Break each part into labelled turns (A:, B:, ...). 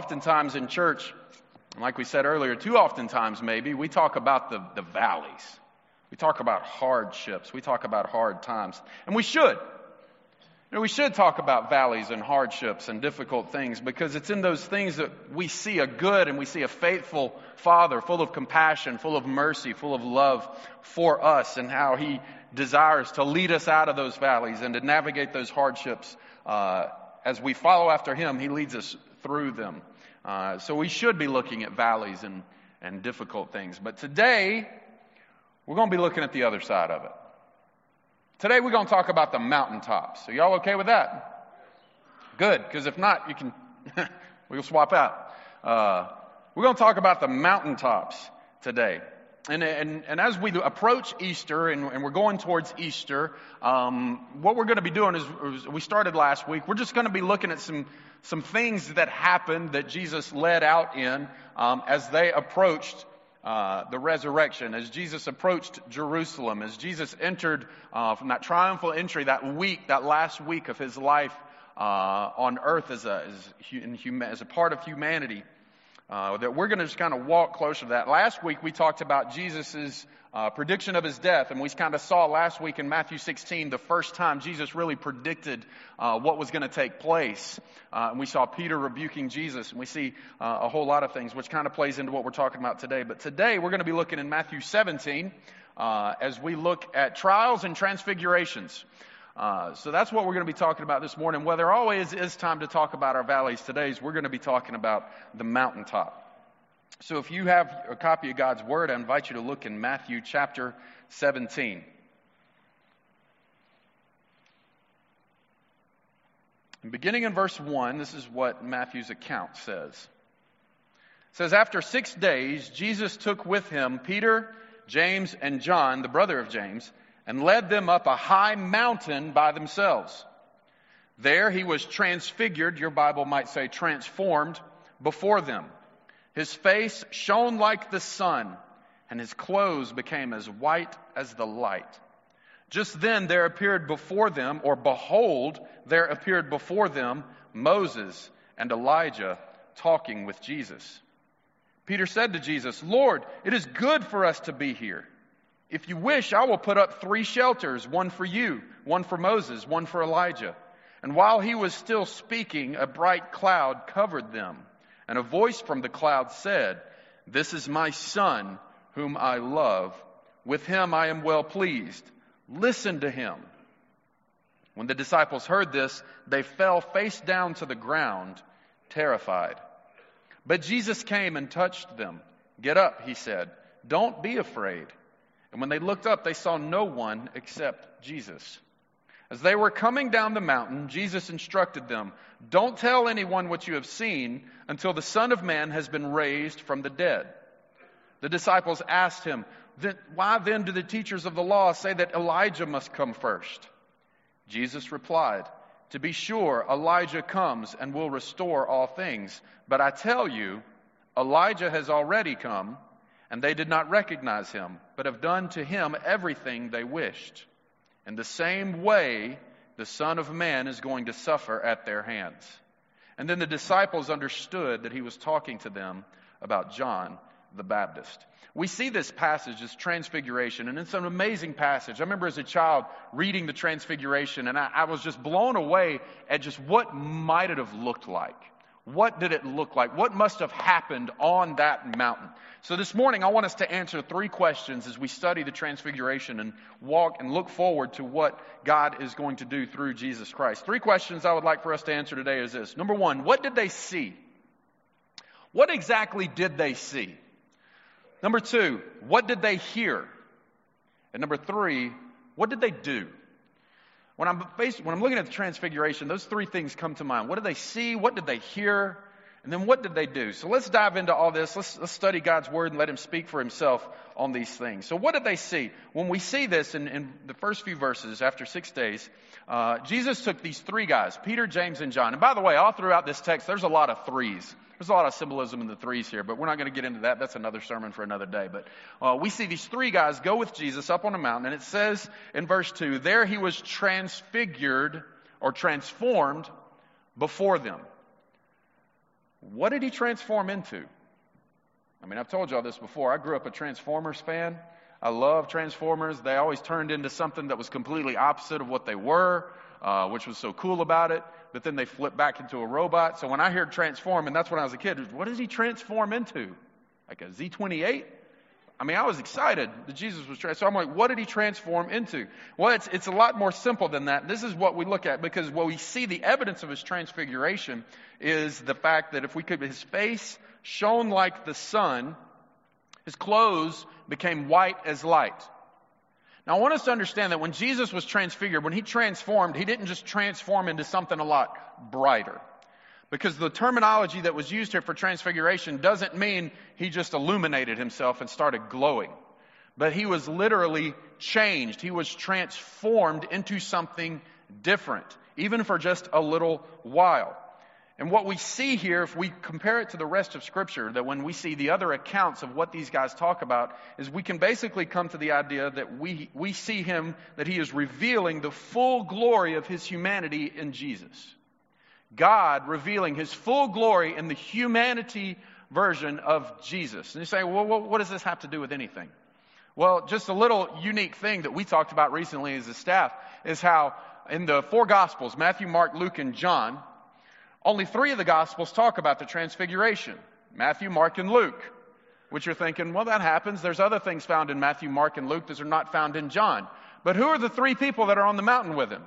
A: Oftentimes in church, like we said earlier, too oftentimes maybe, we talk about the, the valleys. We talk about hardships. We talk about hard times. And we should. You know, we should talk about valleys and hardships and difficult things because it's in those things that we see a good and we see a faithful Father full of compassion, full of mercy, full of love for us and how He desires to lead us out of those valleys and to navigate those hardships. Uh, as we follow after Him, He leads us through them. Uh, so we should be looking at valleys and, and difficult things. But today, we're going to be looking at the other side of it. Today, we're going to talk about the mountaintops. Are y'all okay with that? Good, because if not, you can, we'll swap out. Uh, we're going to talk about the mountaintops today. And, and, and as we approach Easter and, and we're going towards Easter, um, what we're going to be doing is, is, we started last week. We're just going to be looking at some, some things that happened that Jesus led out in um, as they approached uh, the resurrection, as Jesus approached Jerusalem, as Jesus entered uh, from that triumphal entry, that week, that last week of his life uh, on earth as a, as, as a part of humanity. Uh, that we're going to just kind of walk closer to that. Last week we talked about Jesus' uh, prediction of his death, and we kind of saw last week in Matthew 16 the first time Jesus really predicted uh, what was going to take place. Uh, and we saw Peter rebuking Jesus, and we see uh, a whole lot of things, which kind of plays into what we're talking about today. But today we're going to be looking in Matthew 17 uh, as we look at trials and transfigurations. Uh, so that's what we're going to be talking about this morning. Well, there always is time to talk about our valleys today, we're going to be talking about the mountaintop. So if you have a copy of God's Word, I invite you to look in Matthew chapter 17. And beginning in verse 1, this is what Matthew's account says. It says, After six days, Jesus took with him Peter, James, and John, the brother of James, and led them up a high mountain by themselves. There he was transfigured, your Bible might say transformed, before them. His face shone like the sun, and his clothes became as white as the light. Just then there appeared before them, or behold, there appeared before them Moses and Elijah talking with Jesus. Peter said to Jesus, Lord, it is good for us to be here. If you wish, I will put up three shelters one for you, one for Moses, one for Elijah. And while he was still speaking, a bright cloud covered them. And a voice from the cloud said, This is my son, whom I love. With him I am well pleased. Listen to him. When the disciples heard this, they fell face down to the ground, terrified. But Jesus came and touched them. Get up, he said. Don't be afraid. And when they looked up, they saw no one except Jesus. As they were coming down the mountain, Jesus instructed them, Don't tell anyone what you have seen until the Son of Man has been raised from the dead. The disciples asked him, Why then do the teachers of the law say that Elijah must come first? Jesus replied, To be sure, Elijah comes and will restore all things. But I tell you, Elijah has already come and they did not recognize him, but have done to him everything they wished. In the same way, the Son of Man is going to suffer at their hands. And then the disciples understood that he was talking to them about John the Baptist. We see this passage as transfiguration, and it's an amazing passage. I remember as a child reading the transfiguration, and I, I was just blown away at just what might it have looked like. What did it look like? What must have happened on that mountain? So this morning, I want us to answer three questions as we study the transfiguration and walk and look forward to what God is going to do through Jesus Christ. Three questions I would like for us to answer today is this. Number one, what did they see? What exactly did they see? Number two, what did they hear? And number three, what did they do? When I'm, faced, when I'm looking at the transfiguration, those three things come to mind. What did they see? What did they hear? And then what did they do? So let's dive into all this. Let's, let's study God's word and let him speak for himself on these things. So what did they see? When we see this in, in the first few verses after six days, uh, Jesus took these three guys, Peter, James, and John. And by the way, all throughout this text, there's a lot of threes. There's a lot of symbolism in the threes here, but we're not going to get into that. That's another sermon for another day. But uh, we see these three guys go with Jesus up on a mountain, and it says in verse 2 there he was transfigured or transformed before them. What did he transform into? I mean, I've told y'all this before. I grew up a Transformers fan. I love Transformers. They always turned into something that was completely opposite of what they were, uh, which was so cool about it. But then they flipped back into a robot. So when I heard transform, and that's when I was a kid, what does he transform into? Like a Z28? I mean, I was excited that Jesus was transformed. So I'm like, what did he transform into? Well, it's, it's a lot more simple than that. This is what we look at because what we see the evidence of his transfiguration is the fact that if we could, his face shone like the sun, his clothes became white as light. Now, I want us to understand that when Jesus was transfigured, when he transformed, he didn't just transform into something a lot brighter. Because the terminology that was used here for transfiguration doesn't mean he just illuminated himself and started glowing. But he was literally changed. He was transformed into something different, even for just a little while. And what we see here, if we compare it to the rest of Scripture, that when we see the other accounts of what these guys talk about, is we can basically come to the idea that we, we see him, that he is revealing the full glory of his humanity in Jesus. God revealing his full glory in the humanity version of Jesus. And you say, well, what does this have to do with anything? Well, just a little unique thing that we talked about recently as a staff is how in the four Gospels, Matthew, Mark, Luke, and John, only three of the Gospels talk about the transfiguration Matthew, Mark, and Luke. Which you're thinking, well, that happens. There's other things found in Matthew, Mark, and Luke that are not found in John. But who are the three people that are on the mountain with him?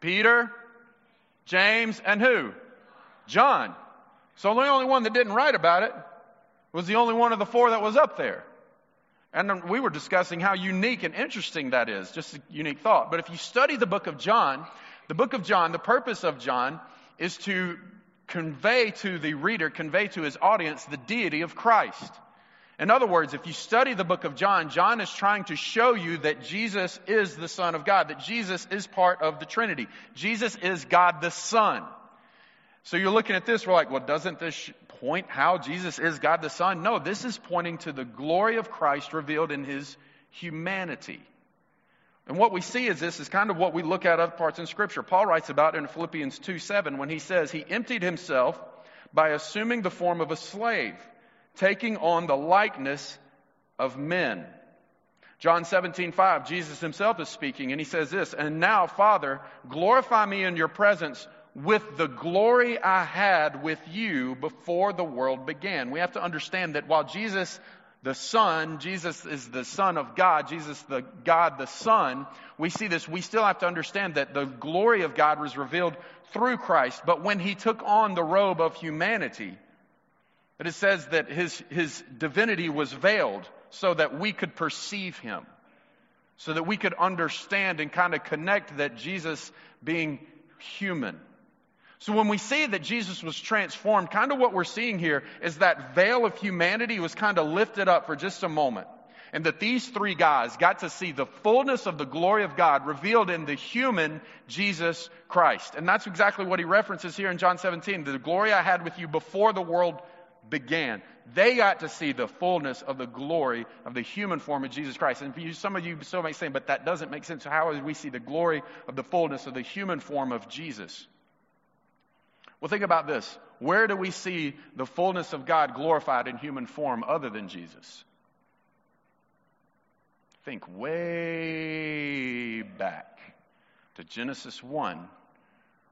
A: Peter, James, and who? John. So the only one that didn't write about it was the only one of the four that was up there. And we were discussing how unique and interesting that is, just a unique thought. But if you study the book of John, the book of John, the purpose of John is to convey to the reader, convey to his audience the deity of Christ. In other words, if you study the book of John, John is trying to show you that Jesus is the Son of God, that Jesus is part of the Trinity. Jesus is God the Son. So you're looking at this, we're like, well, doesn't this point how Jesus is God the Son? No, this is pointing to the glory of Christ revealed in his humanity. And what we see is this is kind of what we look at other parts in Scripture. Paul writes about in Philippians 2 7 when he says, He emptied himself by assuming the form of a slave taking on the likeness of men. John 17, 5, Jesus himself is speaking, and he says this, And now, Father, glorify me in your presence with the glory I had with you before the world began. We have to understand that while Jesus, the Son, Jesus is the Son of God, Jesus the God the Son, we see this, we still have to understand that the glory of God was revealed through Christ. But when he took on the robe of humanity, but it says that his, his divinity was veiled so that we could perceive him, so that we could understand and kind of connect that Jesus being human. So when we see that Jesus was transformed, kind of what we're seeing here is that veil of humanity was kind of lifted up for just a moment. And that these three guys got to see the fullness of the glory of God revealed in the human Jesus Christ. And that's exactly what he references here in John 17. The glory I had with you before the world began. They got to see the fullness of the glory of the human form of Jesus Christ. And you, some of you still may say, but that doesn't make sense. How do we see the glory of the fullness of the human form of Jesus? Well, think about this. Where do we see the fullness of God glorified in human form other than Jesus? Think way back to Genesis 1,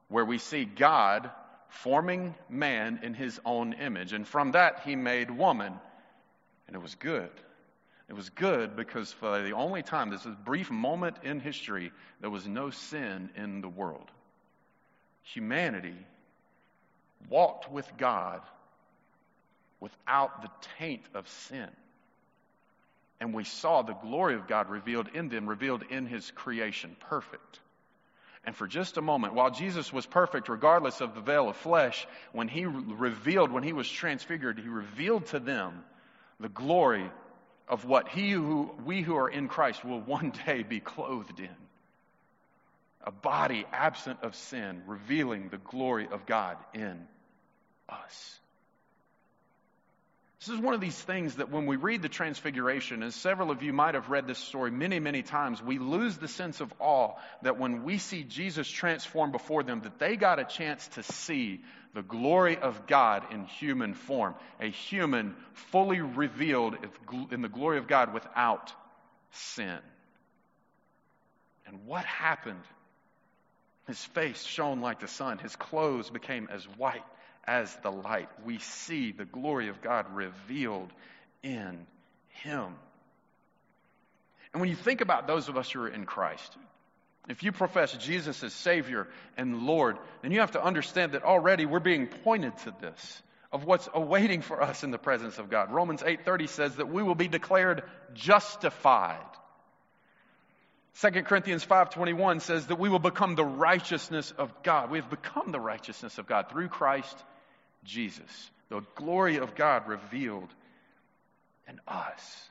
A: where we see God forming man in his own image. And from that, he made woman, and it was good. It was good because for the only time, this brief moment in history, there was no sin in the world. Humanity walked with God without the taint of sin. And we saw the glory of God revealed in them, revealed in his creation, perfect. And for just a moment, while Jesus was perfect, regardless of the veil of flesh, when he revealed, when he was transfigured, he revealed to them the glory of what he who, we who are in Christ will one day be clothed in. A body absent of sin, revealing the glory of God in us. This is one of these things that when we read the Transfiguration, as several of you might have read this story many, many times, we lose the sense of awe that when we see Jesus transformed before them, that they got a chance to see the glory of God in human form, a human fully revealed in the glory of God without sin. And what happened? His face shone like the sun, his clothes became as white as the light. We see the glory of God revealed in him. And when you think about those of us who are in Christ, if you profess Jesus as Savior and Lord, then you have to understand that already we're being pointed to this of what's awaiting for us in the presence of God. Romans 8:30 says that we will be declared justified. 2 Corinthians 5:21 says that we will become the righteousness of God. We have become the righteousness of God through Christ Jesus. The glory of God revealed in us.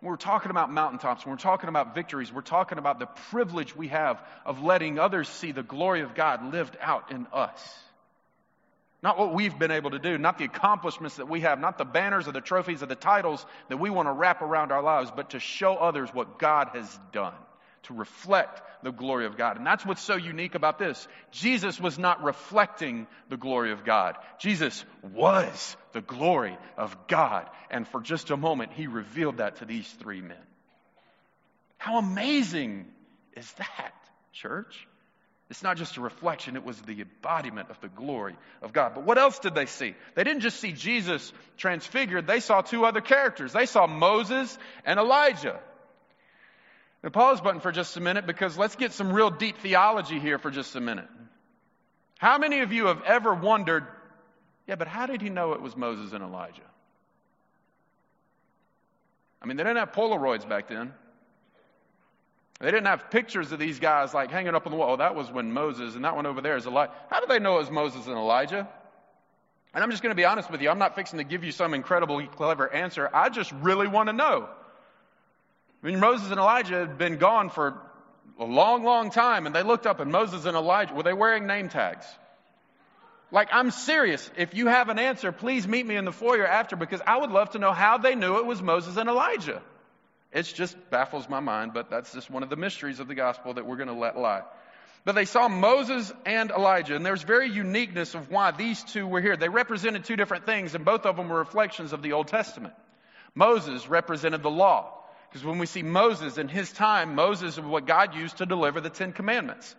A: When We're talking about mountaintops, when we're talking about victories, we're talking about the privilege we have of letting others see the glory of God lived out in us. Not what we've been able to do, not the accomplishments that we have, not the banners or the trophies or the titles that we want to wrap around our lives, but to show others what God has done, to reflect the glory of God. And that's what's so unique about this. Jesus was not reflecting the glory of God. Jesus was the glory of God. And for just a moment, he revealed that to these three men. How amazing is that, church? It's not just a reflection, it was the embodiment of the glory of God. But what else did they see? They didn't just see Jesus transfigured, they saw two other characters. They saw Moses and Elijah. Now, pause button for just a minute because let's get some real deep theology here for just a minute. How many of you have ever wondered, yeah, but how did he know it was Moses and Elijah? I mean, they didn't have Polaroids back then. They didn't have pictures of these guys like hanging up on the wall. Oh, that was when Moses, and that one over there is Elijah. How did they know it was Moses and Elijah? And I'm just going to be honest with you. I'm not fixing to give you some incredibly clever answer. I just really want to know. I mean, Moses and Elijah had been gone for a long, long time, and they looked up, and Moses and Elijah, were they wearing name tags? Like, I'm serious. If you have an answer, please meet me in the foyer after because I would love to know how they knew it was Moses and Elijah. It just baffles my mind, but that's just one of the mysteries of the gospel that we're going to let lie. But they saw Moses and Elijah, and there's very uniqueness of why these two were here. They represented two different things, and both of them were reflections of the Old Testament. Moses represented the law, because when we see Moses in his time, Moses is what God used to deliver the Ten Commandments.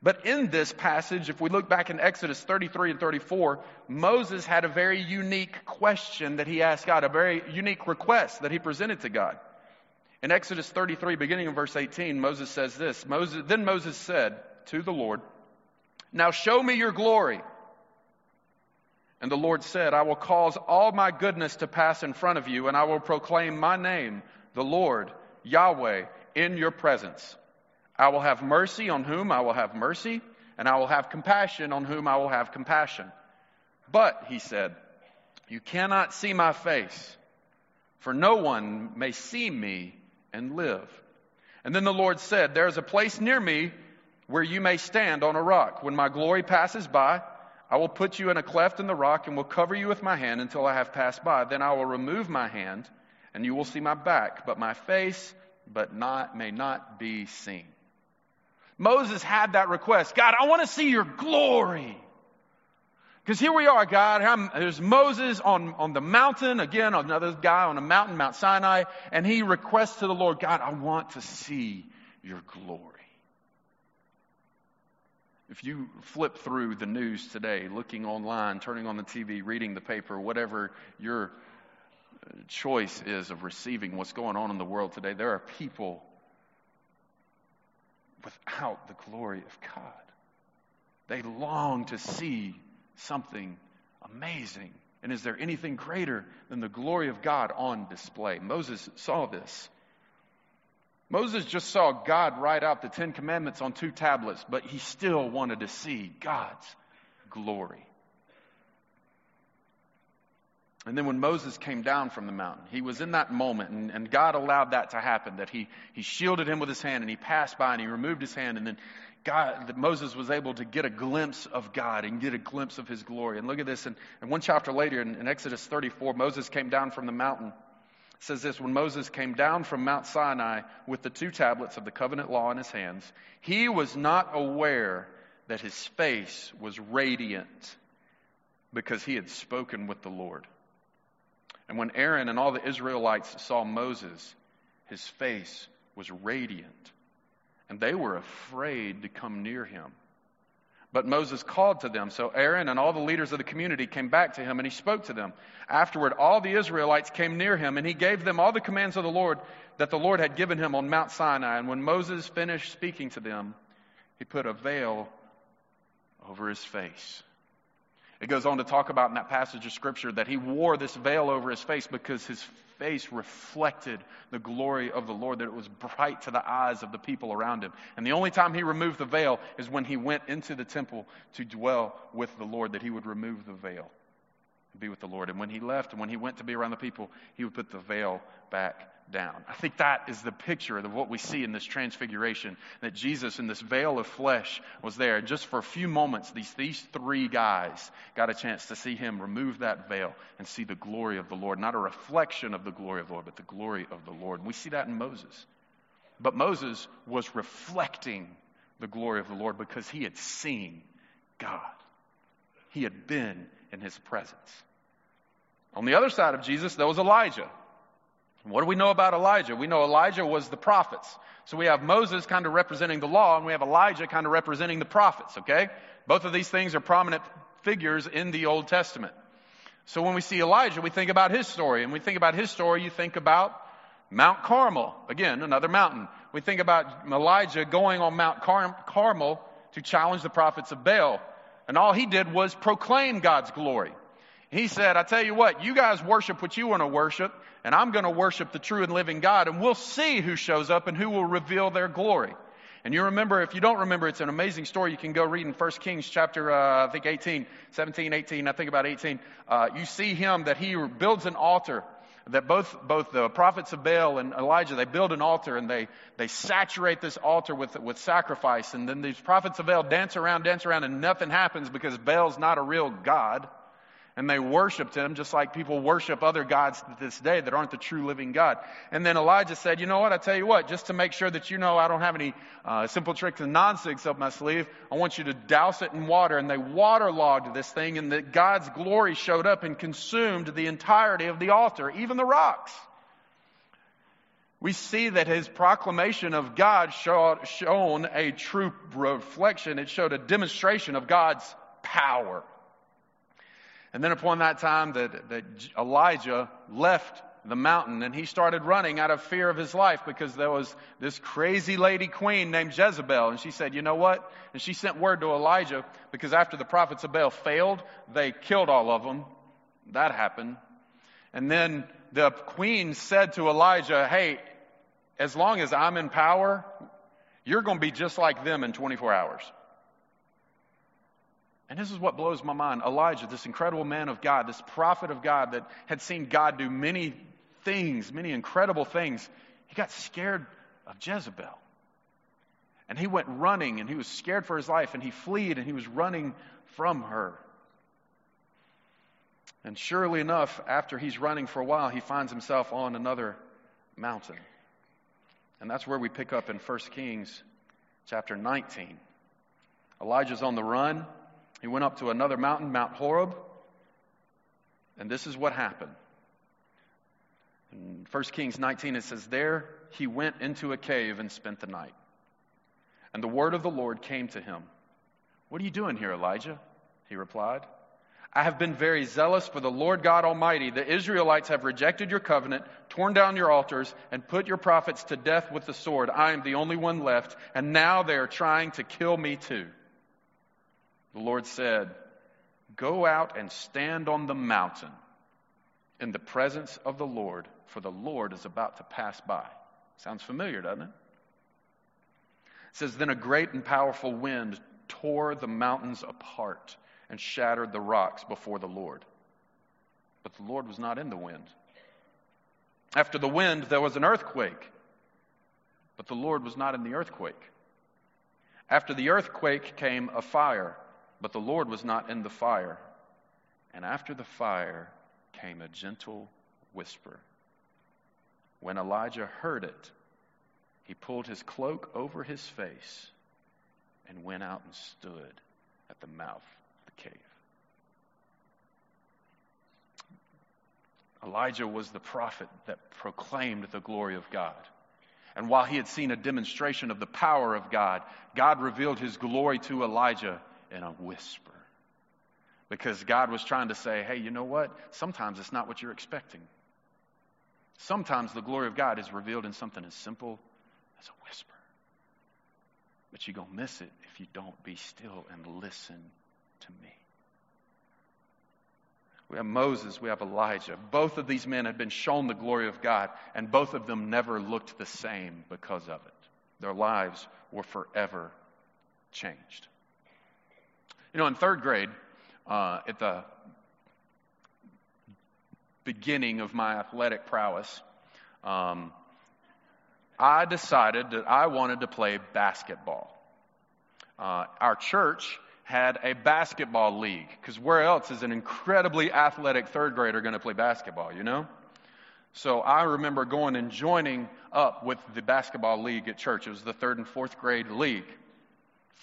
A: But in this passage, if we look back in Exodus 33 and 34, Moses had a very unique question that he asked God, a very unique request that he presented to God. In Exodus 33, beginning in verse 18, Moses says this Moses, Then Moses said to the Lord, Now show me your glory. And the Lord said, I will cause all my goodness to pass in front of you, and I will proclaim my name, the Lord, Yahweh, in your presence. I will have mercy on whom I will have mercy, and I will have compassion on whom I will have compassion. But, he said, you cannot see my face, for no one may see me and live. And then the Lord said, There is a place near me where you may stand on a rock. When my glory passes by, I will put you in a cleft in the rock and will cover you with my hand until I have passed by. Then I will remove my hand, and you will see my back, but my face but not may not be seen. Moses had that request. God, I want to see your glory. Because here we are, God. I'm, there's Moses on, on the mountain, again, another guy on a mountain, Mount Sinai, and he requests to the Lord, God, I want to see your glory. If you flip through the news today, looking online, turning on the TV, reading the paper, whatever your choice is of receiving what's going on in the world today, there are people without the glory of God. They long to see something amazing. And is there anything greater than the glory of God on display? Moses saw this. Moses just saw God write out the Ten Commandments on two tablets, but he still wanted to see God's glory. And then when Moses came down from the mountain, he was in that moment, and, and, God allowed that to happen, that he, he shielded him with his hand, and he passed by, and he removed his hand, and then God, Moses was able to get a glimpse of God and get a glimpse of his glory. And look at this, and, and one chapter later in, in Exodus 34, Moses came down from the mountain. It says this When Moses came down from Mount Sinai with the two tablets of the covenant law in his hands, he was not aware that his face was radiant because he had spoken with the Lord. And when Aaron and all the Israelites saw Moses, his face was radiant, and they were afraid to come near him. But Moses called to them. So Aaron and all the leaders of the community came back to him, and he spoke to them. Afterward, all the Israelites came near him, and he gave them all the commands of the Lord that the Lord had given him on Mount Sinai. And when Moses finished speaking to them, he put a veil over his face. It goes on to talk about in that passage of scripture that he wore this veil over his face because his face reflected the glory of the Lord, that it was bright to the eyes of the people around him. And the only time he removed the veil is when he went into the temple to dwell with the Lord, that he would remove the veil and be with the Lord. And when he left and when he went to be around the people, he would put the veil back down. I think that is the picture of what we see in this transfiguration that Jesus in this veil of flesh was there. And just for a few moments, these, these three guys got a chance to see him remove that veil and see the glory of the Lord. Not a reflection of the glory of the Lord, but the glory of the Lord. And we see that in Moses. But Moses was reflecting the glory of the Lord because he had seen God, he had been in his presence. On the other side of Jesus, there was Elijah. What do we know about Elijah? We know Elijah was the prophets. So we have Moses kind of representing the law, and we have Elijah kind of representing the prophets, okay? Both of these things are prominent figures in the Old Testament. So when we see Elijah, we think about his story. And when we think about his story, you think about Mount Carmel. Again, another mountain. We think about Elijah going on Mount Car- Carmel to challenge the prophets of Baal. And all he did was proclaim God's glory. He said, I tell you what, you guys worship what you want to worship, and I'm going to worship the true and living God, and we'll see who shows up and who will reveal their glory. And you remember, if you don't remember, it's an amazing story. You can go read in 1 Kings chapter, uh, I think 18, 17, 18, I think about 18. Uh, you see him that he builds an altar that both, both the prophets of Baal and Elijah, they build an altar and they, they saturate this altar with, with sacrifice. And then these prophets of Baal dance around, dance around, and nothing happens because Baal's not a real God and they worshiped him just like people worship other gods to this day that aren't the true living God. And then Elijah said, You know what? I tell you what, just to make sure that you know I don't have any uh, simple tricks and nonsense up my sleeve, I want you to douse it in water. And they waterlogged this thing, and that God's glory showed up and consumed the entirety of the altar, even the rocks. We see that his proclamation of God showed, a true reflection. It showed a demonstration of God's power. And then upon that time that, that Elijah left the mountain and he started running out of fear of his life because there was this crazy lady queen named Jezebel. And she said, You know what? And she sent word to Elijah because after the prophets of Baal failed, they killed all of them. That happened. And then the queen said to Elijah, Hey, as long as I'm in power, you're going to be just like them in 24 hours. And this is what blows my mind. Elijah, this incredible man of God, this prophet of God that had seen God do many things, many incredible things, he got scared of Jezebel. And he went running and he was scared for his life and he fled and he was running from her. And surely enough, after he's running for a while, he finds himself on another mountain. And that's where we pick up in 1 Kings chapter 19. Elijah's on the run. He went up to another mountain, Mount Horeb, and this is what happened. In 1 Kings 19, it says, There he went into a cave and spent the night. And the word of the Lord came to him. What are you doing here, Elijah? He replied. I have been very zealous for the Lord God Almighty. The Israelites have rejected your covenant, torn down your altars, and put your prophets to death with the sword. I am the only one left, and now they are trying to kill me too. The Lord said, Go out and stand on the mountain in the presence of the Lord, for the Lord is about to pass by. Sounds familiar, doesn't it? It says, Then a great and powerful wind tore the mountains apart and shattered the rocks before the Lord. But the Lord was not in the wind. After the wind, there was an earthquake, but the Lord was not in the earthquake. After the earthquake came a fire, but the Lord was not in the fire. And after the fire came a gentle whisper. When Elijah heard it, he pulled his cloak over his face and went out and stood at the mouth of the cave. Elijah was the prophet that proclaimed the glory of God. And while he had seen a demonstration of the power of God, God revealed his glory to Elijah in a whisper. Because God was trying to say, hey, you know what? Sometimes it's not what you're expecting. Sometimes the glory of God is revealed in something as simple as a whisper. But you're going to miss it if you don't be still and listen to me. We have Moses, we have Elijah. Both of these men had been shown the glory of God, and both of them never looked the same because of it. Their lives were forever changed. You know, in third grade, uh, at the beginning of my athletic prowess, um, I decided that I wanted to play basketball. Uh, our church had a basketball league, because where else is an incredibly athletic third grader going to play basketball, you know? So I remember going and joining up with the basketball league at church. It was the third and fourth grade league.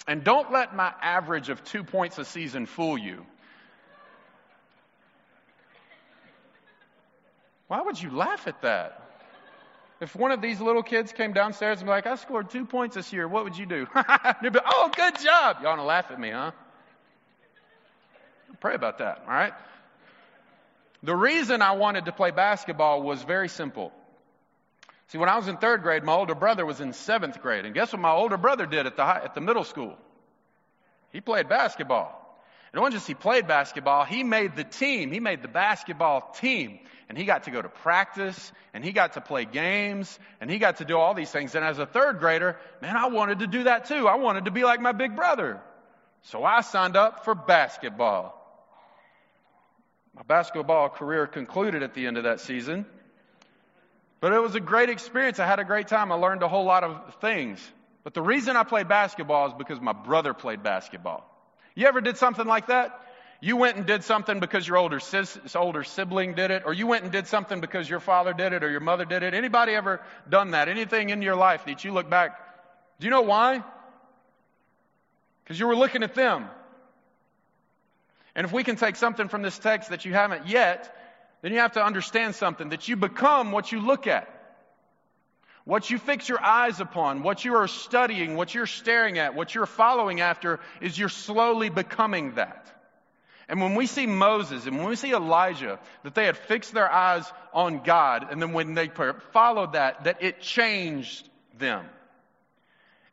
A: And don't let my average of two points a season fool you. Why would you laugh at that? If one of these little kids came downstairs and be like, I scored two points this year, what would you do? Be, oh, good job. Y'all want to laugh at me, huh? Pray about that, all right? The reason I wanted to play basketball was very simple. See, when I was in third grade, my older brother was in seventh grade. And guess what my older brother did at the, high, at the middle school? He played basketball. And not just he played basketball, he made the team. He made the basketball team. And he got to go to practice, and he got to play games, and he got to do all these things. And as a third grader, man, I wanted to do that too. I wanted to be like my big brother. So I signed up for basketball. My basketball career concluded at the end of that season. But it was a great experience. I had a great time. I learned a whole lot of things. But the reason I played basketball is because my brother played basketball. You ever did something like that? You went and did something because your older, sis, older sibling did it, or you went and did something because your father did it or your mother did it. Anybody ever done that? Anything in your life that you look back, do you know why? Because you were looking at them. And if we can take something from this text that you haven't yet, then you have to understand something that you become what you look at. What you fix your eyes upon, what you are studying, what you're staring at, what you're following after is you're slowly becoming that. And when we see Moses and when we see Elijah, that they had fixed their eyes on God, and then when they followed that, that it changed them.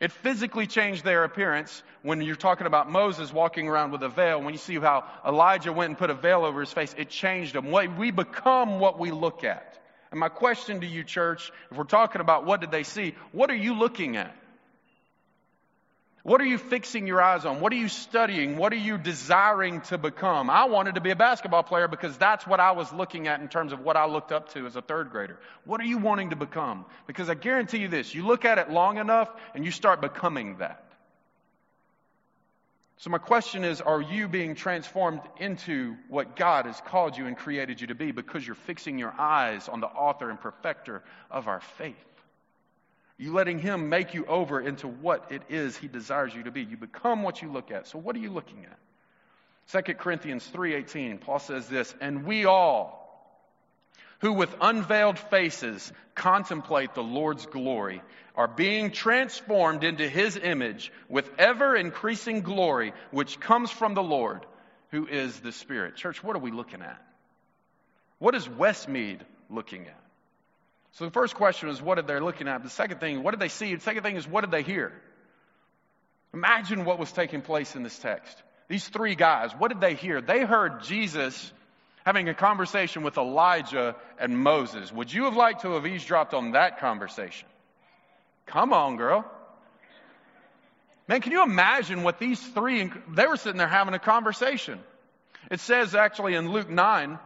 A: It physically changed their appearance when you're talking about Moses walking around with a veil. When you see how Elijah went and put a veil over his face, it changed them. We become what we look at. And my question to you, church, if we're talking about what did they see, what are you looking at? What are you fixing your eyes on? What are you studying? What are you desiring to become? I wanted to be a basketball player because that's what I was looking at in terms of what I looked up to as a third grader. What are you wanting to become? Because I guarantee you this you look at it long enough and you start becoming that. So, my question is Are you being transformed into what God has called you and created you to be because you're fixing your eyes on the author and perfecter of our faith? You letting Him make you over into what it is He desires you to be? You become what you look at. So, what are you looking at? 2 Corinthians 3:18 Paul says this, "And we all who with unveiled faces contemplate the Lord's glory are being transformed into his image with ever increasing glory, which comes from the Lord, who is the Spirit. Church, what are we looking at? What is Westmead looking at? So the first question is what are they looking at? The second thing, what did they see? The second thing is what did they hear? Imagine what was taking place in this text. These three guys, what did they hear? They heard Jesus having a conversation with Elijah and Moses. Would you have liked to have eavesdropped on that conversation? Come on, girl. Man, can you imagine what these three, they were sitting there having a conversation. It says actually in Luke 9,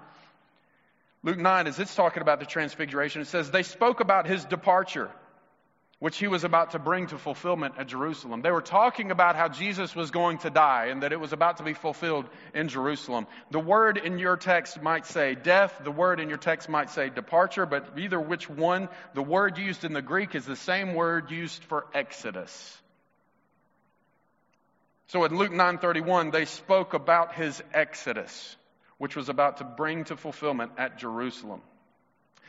A: Luke 9, as it's talking about the transfiguration, it says, they spoke about his departure which he was about to bring to fulfillment at Jerusalem. They were talking about how Jesus was going to die and that it was about to be fulfilled in Jerusalem. The word in your text might say death, the word in your text might say departure, but either which one, the word used in the Greek is the same word used for Exodus. So in Luke 9:31 they spoke about his exodus, which was about to bring to fulfillment at Jerusalem.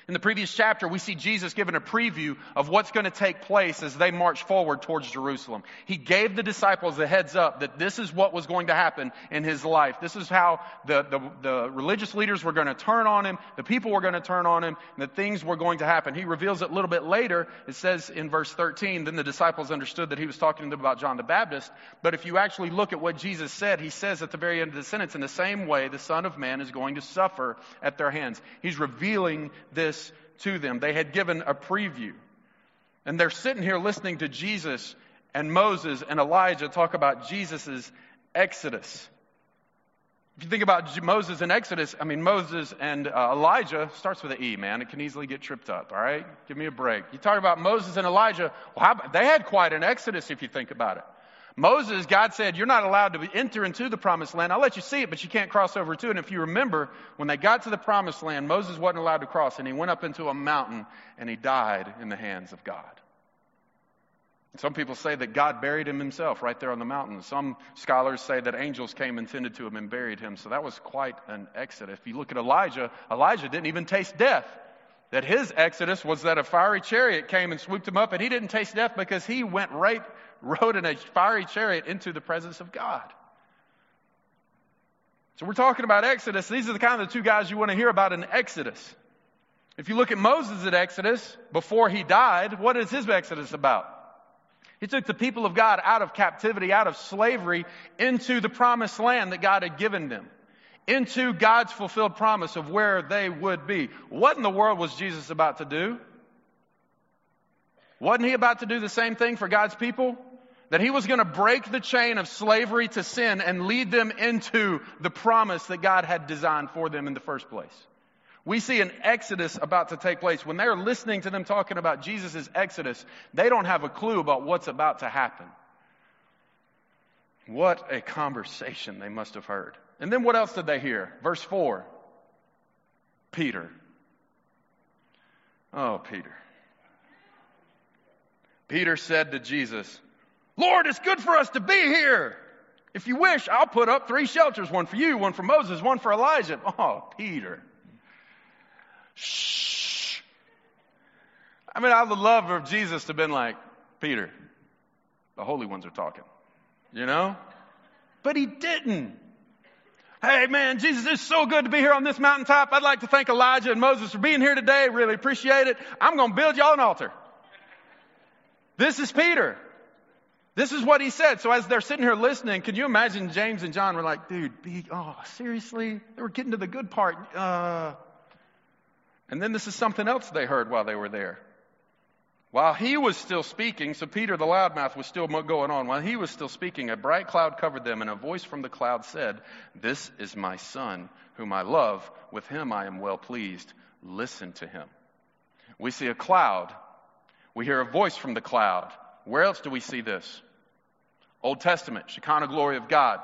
A: In the previous chapter, we see Jesus giving a preview of what's going to take place as they march forward towards Jerusalem. He gave the disciples a heads up that this is what was going to happen in his life. This is how the, the, the religious leaders were going to turn on him, the people were going to turn on him, and things were going to happen. He reveals it a little bit later. It says in verse 13, then the disciples understood that he was talking to them about John the Baptist. But if you actually look at what Jesus said, he says at the very end of the sentence, in the same way, the Son of Man is going to suffer at their hands. He's revealing this to them. They had given a preview. And they're sitting here listening to Jesus and Moses and Elijah talk about Jesus' exodus. If you think about Moses and Exodus, I mean, Moses and uh, Elijah starts with an E, man. It can easily get tripped up, all right? Give me a break. You talk about Moses and Elijah, well, how, they had quite an Exodus if you think about it. Moses, God said, You're not allowed to enter into the promised land. I'll let you see it, but you can't cross over to it. And if you remember, when they got to the promised land, Moses wasn't allowed to cross, and he went up into a mountain and he died in the hands of God. Some people say that God buried him himself right there on the mountain. Some scholars say that angels came and tended to him and buried him. So that was quite an exodus. If you look at Elijah, Elijah didn't even taste death. That his exodus was that a fiery chariot came and swooped him up, and he didn't taste death because he went right rode in a fiery chariot into the presence of God. So we're talking about Exodus. These are the kind of the two guys you want to hear about in Exodus. If you look at Moses at Exodus, before he died, what is his Exodus about? He took the people of God out of captivity, out of slavery, into the promised land that God had given them, into God's fulfilled promise of where they would be. What in the world was Jesus about to do? Wasn't he about to do the same thing for God's people? That he was going to break the chain of slavery to sin and lead them into the promise that God had designed for them in the first place. We see an exodus about to take place. When they're listening to them talking about Jesus' exodus, they don't have a clue about what's about to happen. What a conversation they must have heard. And then what else did they hear? Verse 4 Peter. Oh, Peter. Peter said to Jesus, Lord, it's good for us to be here. If you wish, I'll put up three shelters one for you, one for Moses, one for Elijah. Oh, Peter. Shh. I mean, I would love for Jesus to have been like, Peter, the holy ones are talking, you know? But he didn't. Hey, man, Jesus, it's so good to be here on this mountaintop. I'd like to thank Elijah and Moses for being here today. Really appreciate it. I'm going to build y'all an altar. This is Peter. This is what he said. So as they're sitting here listening, can you imagine James and John were like, dude, be, oh, seriously? They were getting to the good part. Uh, and then this is something else they heard while they were there. While he was still speaking, so Peter the loudmouth was still going on. While he was still speaking, a bright cloud covered them, and a voice from the cloud said, This is my son, whom I love. With him I am well pleased. Listen to him. We see a cloud. We hear a voice from the cloud. Where else do we see this? Old Testament, Shekinah glory of God,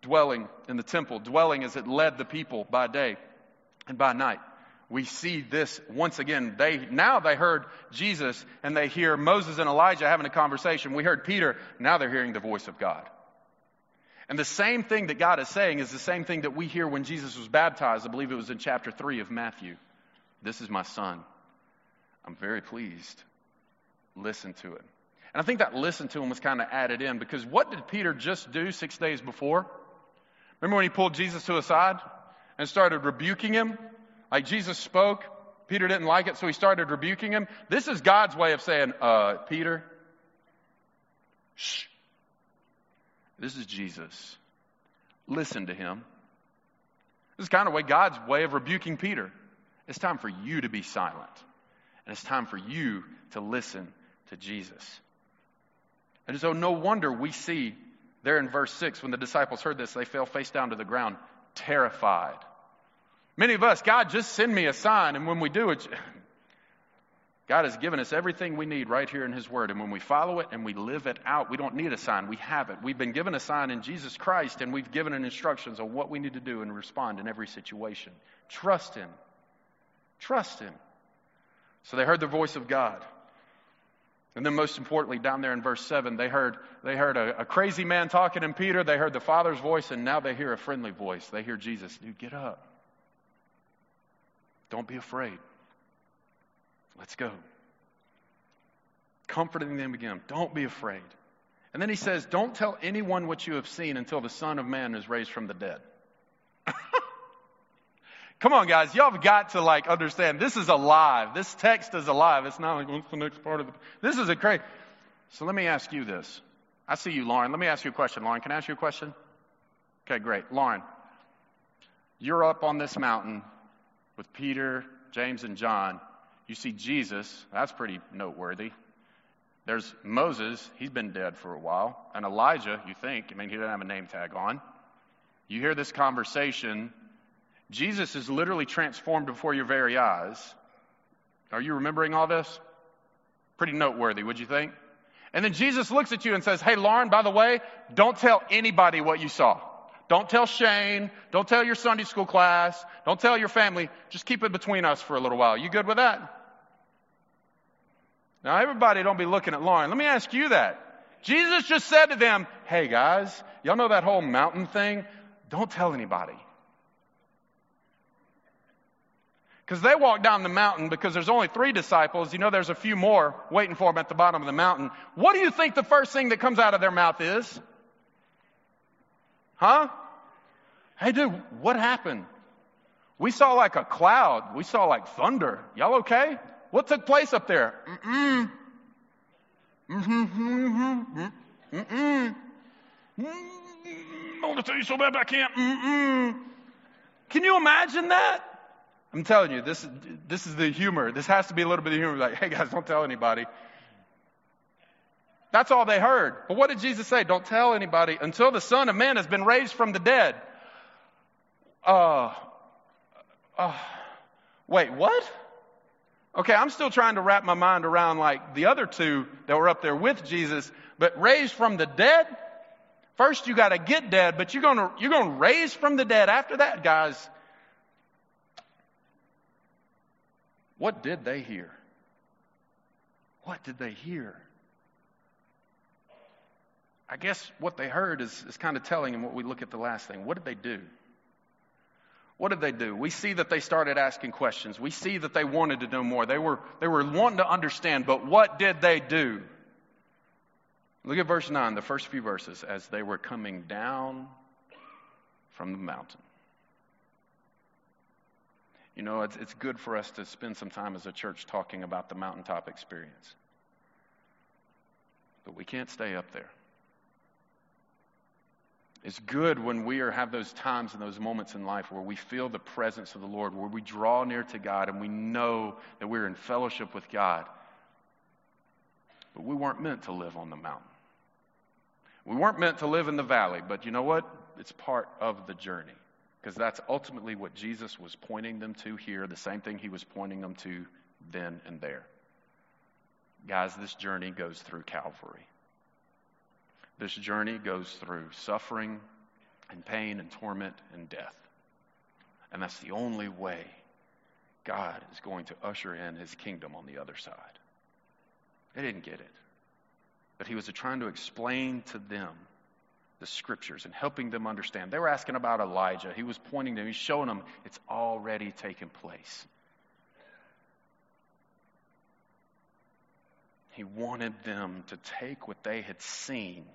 A: dwelling in the temple, dwelling as it led the people by day and by night. We see this once again. They now they heard Jesus and they hear Moses and Elijah having a conversation. We heard Peter, now they're hearing the voice of God. And the same thing that God is saying is the same thing that we hear when Jesus was baptized. I believe it was in chapter 3 of Matthew. This is my son. I'm very pleased. Listen to it. And I think that listen to him was kind of added in because what did Peter just do six days before? Remember when he pulled Jesus to his side and started rebuking him? Like Jesus spoke, Peter didn't like it, so he started rebuking him. This is God's way of saying, uh, Peter, shh. This is Jesus. Listen to him. This is kind of way God's way of rebuking Peter. It's time for you to be silent. And it's time for you to listen to Jesus. And so, no wonder we see there in verse 6 when the disciples heard this, they fell face down to the ground, terrified. Many of us, God, just send me a sign, and when we do it, God has given us everything we need right here in His Word. And when we follow it and we live it out, we don't need a sign. We have it. We've been given a sign in Jesus Christ, and we've given an instructions on what we need to do and respond in every situation. Trust Him. Trust Him. So they heard the voice of God. And then most importantly, down there in verse 7, they heard, they heard a, a crazy man talking in Peter. They heard the Father's voice, and now they hear a friendly voice. They hear Jesus. Dude, get up. Don't be afraid. Let's go. Comforting them again. Don't be afraid. And then he says, Don't tell anyone what you have seen until the Son of Man is raised from the dead. Come on, guys. Y'all have got to like understand this is alive. This text is alive. It's not like, what's the next part of the. This is a great. So let me ask you this. I see you, Lauren. Let me ask you a question. Lauren, can I ask you a question? Okay, great. Lauren, you're up on this mountain with Peter, James, and John. You see Jesus. That's pretty noteworthy. There's Moses. He's been dead for a while. And Elijah, you think. I mean, he didn't have a name tag on. You hear this conversation. Jesus is literally transformed before your very eyes. Are you remembering all this? Pretty noteworthy, would you think? And then Jesus looks at you and says, Hey, Lauren, by the way, don't tell anybody what you saw. Don't tell Shane. Don't tell your Sunday school class. Don't tell your family. Just keep it between us for a little while. You good with that? Now, everybody don't be looking at Lauren. Let me ask you that. Jesus just said to them, Hey, guys, y'all know that whole mountain thing? Don't tell anybody. Because they walk down the mountain because there's only three disciples. You know, there's a few more waiting for them at the bottom of the mountain. What do you think the first thing that comes out of their mouth is? Huh? Hey, dude, what happened? We saw like a cloud. We saw like thunder. Y'all okay? What took place up there? Mm-mm. Mm-hmm. Mm-mm. I want to tell you so bad, but I can't. Mm-mm. Can you imagine that? I'm telling you, this, this is the humor. This has to be a little bit of humor. Like, hey guys, don't tell anybody. That's all they heard. But what did Jesus say? Don't tell anybody until the Son of Man has been raised from the dead. Uh, uh, wait, what? Okay, I'm still trying to wrap my mind around like the other two that were up there with Jesus, but raised from the dead? First you gotta get dead, but you're gonna, you're gonna raise from the dead after that, guys. What did they hear? What did they hear? I guess what they heard is, is kind of telling them what we look at the last thing. What did they do? What did they do? We see that they started asking questions. We see that they wanted to know more. They were, they were wanting to understand, but what did they do? Look at verse 9, the first few verses, as they were coming down from the mountain. You know, it's, it's good for us to spend some time as a church talking about the mountaintop experience. But we can't stay up there. It's good when we are, have those times and those moments in life where we feel the presence of the Lord, where we draw near to God and we know that we're in fellowship with God. But we weren't meant to live on the mountain. We weren't meant to live in the valley, but you know what? It's part of the journey. Because that's ultimately what Jesus was pointing them to here, the same thing he was pointing them to then and there. Guys, this journey goes through Calvary. This journey goes through suffering and pain and torment and death. And that's the only way God is going to usher in his kingdom on the other side. They didn't get it. But he was trying to explain to them the scriptures and helping them understand. They were asking about Elijah. He was pointing to them, he's showing them it's already taken place. He wanted them to take what they had seen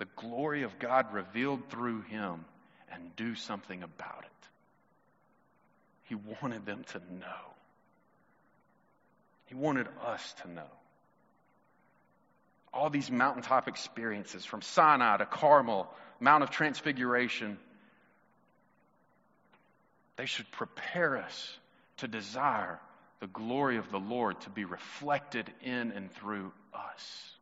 A: the glory of God revealed through him and do something about it. He wanted them to know. He wanted us to know. All these mountaintop experiences from Sinai to Carmel, Mount of Transfiguration, they should prepare us to desire the glory of the Lord to be reflected in and through us.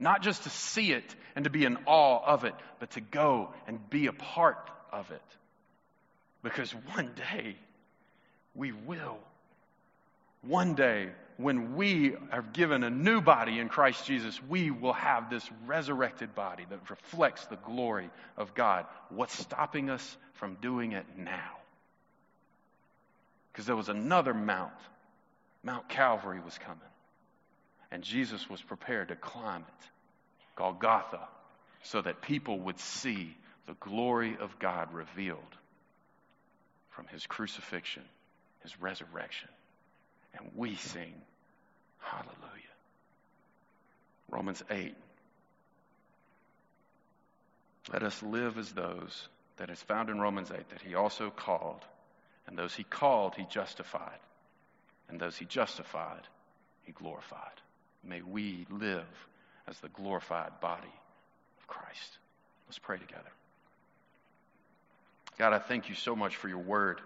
A: Not just to see it and to be in awe of it, but to go and be a part of it. Because one day we will. one day, when we are given a new body in Christ Jesus, we will have this resurrected body that reflects the glory of God. What's stopping us from doing it now? Because there was another mount. Mount Calvary was coming. And Jesus was prepared to climb it, Golgotha, so that people would see the glory of God revealed from his crucifixion, his resurrection. And we sing, Hallelujah. Romans 8. Let us live as those that is found in Romans 8 that he also called, and those he called, he justified, and those he justified, he glorified. May we live as the glorified body of Christ. Let's pray together. God, I thank you so much for your word.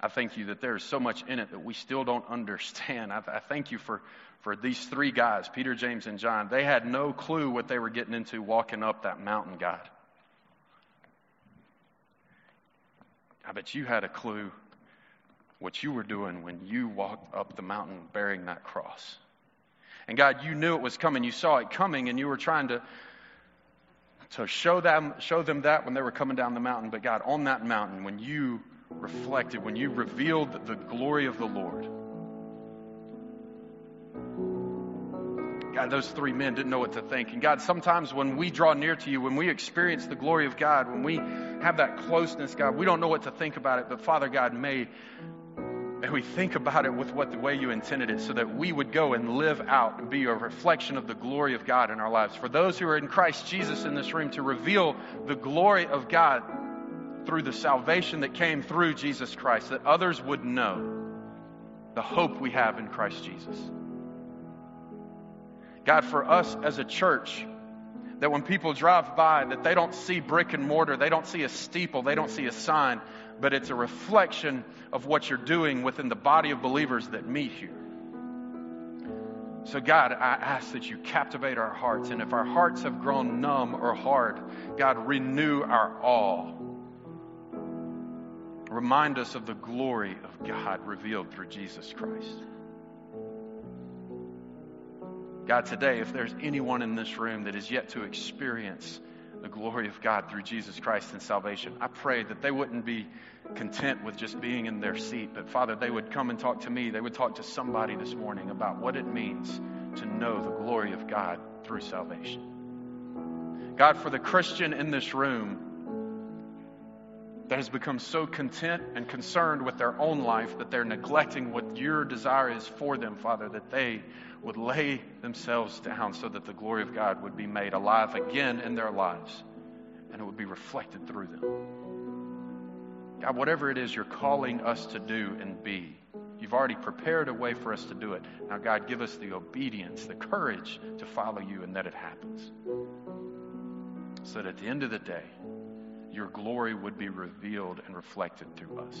A: I thank you that there is so much in it that we still don't understand. I, I, thank you for, for these three guys, Peter, James, and John. They had no clue what they were getting into walking up that mountain, God. I bet you had a clue what you were doing when you walked up the mountain bearing that cross. And God, you knew it was coming. You saw it coming, and you were trying to, to show, them, show them that when they were coming down the mountain. But God, on that mountain, when you reflected, when you revealed the glory of the Lord, God, those three men didn't know what to think. And God, sometimes when we draw near to you, when we experience the glory of God, when we have that closeness, God, we don't know what to think about it. But Father God, may and we think about it with what the way you intended it so that we would go and live out and be a reflection of the glory of God in our lives. For those who are in Christ Jesus in this room, to reveal the glory of God through the salvation that came through Jesus Christ, that others would know the hope we have in Christ Jesus. God, for us as a church, that when people drive by, that they don't see brick and mortar, they don't see a steeple, they don't see a sign, but it's a reflection of what you're doing within the body of believers that meet here. So, God, I ask that you captivate our hearts. And if our hearts have grown numb or hard, God, renew our awe. Remind us of the glory of God revealed through Jesus Christ. God, today, if there's anyone in this room that is yet to experience the glory of God through Jesus Christ and salvation. I pray that they wouldn't be content with just being in their seat, but Father, they would come and talk to me. They would talk to somebody this morning about what it means to know the glory of God through salvation. God, for the Christian in this room that has become so content and concerned with their own life that they're neglecting what your desire is for them, Father, that they would lay themselves down so that the glory of God would be made alive again in their lives and it would be reflected through them. God, whatever it is you're calling us to do and be, you've already prepared a way for us to do it. Now, God, give us the obedience, the courage to follow you and that it happens. So that at the end of the day, your glory would be revealed and reflected through us.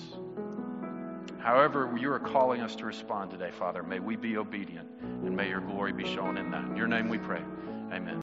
A: However, you are calling us to respond today, Father, may we be obedient and may your glory be shown in that. In your name we pray. Amen.